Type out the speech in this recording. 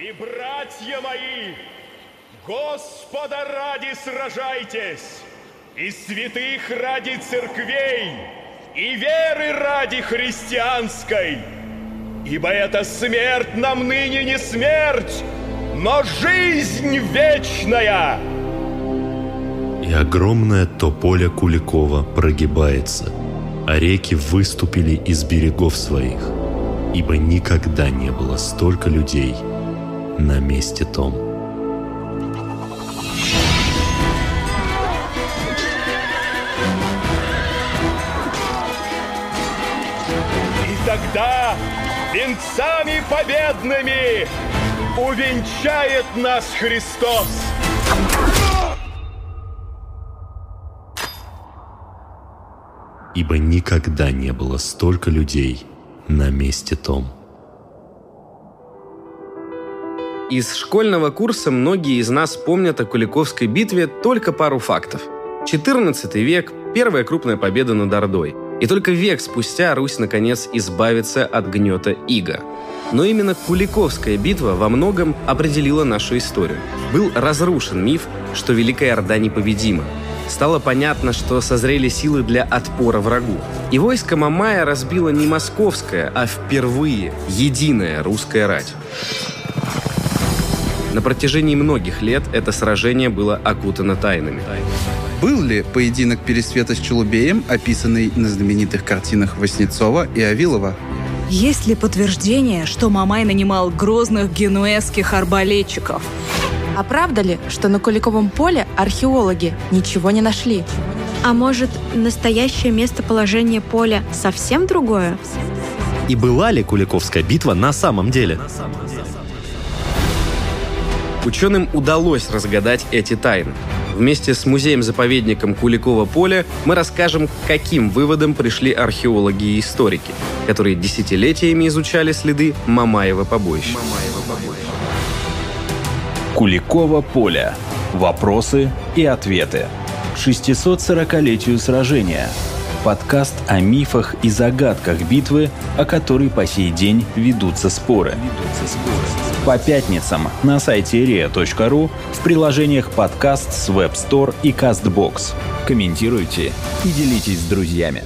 И, братья мои, Господа ради сражайтесь, и святых ради церквей, и веры ради христианской. Ибо это смерть нам ныне не смерть, но жизнь вечная. И огромное тополе Куликова прогибается, а реки выступили из берегов своих, ибо никогда не было столько людей на месте том. тогда венцами победными увенчает нас Христос. Ибо никогда не было столько людей на месте том. Из школьного курса многие из нас помнят о Куликовской битве только пару фактов. 14 век – первая крупная победа над Ордой – и только век спустя Русь наконец избавится от гнета ига. Но именно Куликовская битва во многом определила нашу историю. Был разрушен миф, что Великая Орда непобедима. Стало понятно, что созрели силы для отпора врагу. И войско Мамая разбило не московское, а впервые единая русская рать. На протяжении многих лет это сражение было окутано тайнами. Был ли поединок Пересвета с Челубеем, описанный на знаменитых картинах Васнецова и Авилова? Есть ли подтверждение, что Мамай нанимал грозных генуэзских арбалетчиков? А правда ли, что на Куликовом поле археологи ничего не нашли? А может, настоящее местоположение поля совсем другое? И была ли Куликовская битва на самом деле? Ученым удалось разгадать эти тайны. Вместе с музеем-заповедником Куликова поля мы расскажем, к каким выводам пришли археологи и историки, которые десятилетиями изучали следы Мамаева побоища. Куликово поле. Вопросы и ответы. 640-летию сражения. Подкаст о мифах и загадках битвы, о которой по сей день ведутся споры. По пятницам на сайте ria.ru в приложениях подкаст с Web Store и CastBox. Комментируйте и делитесь с друзьями.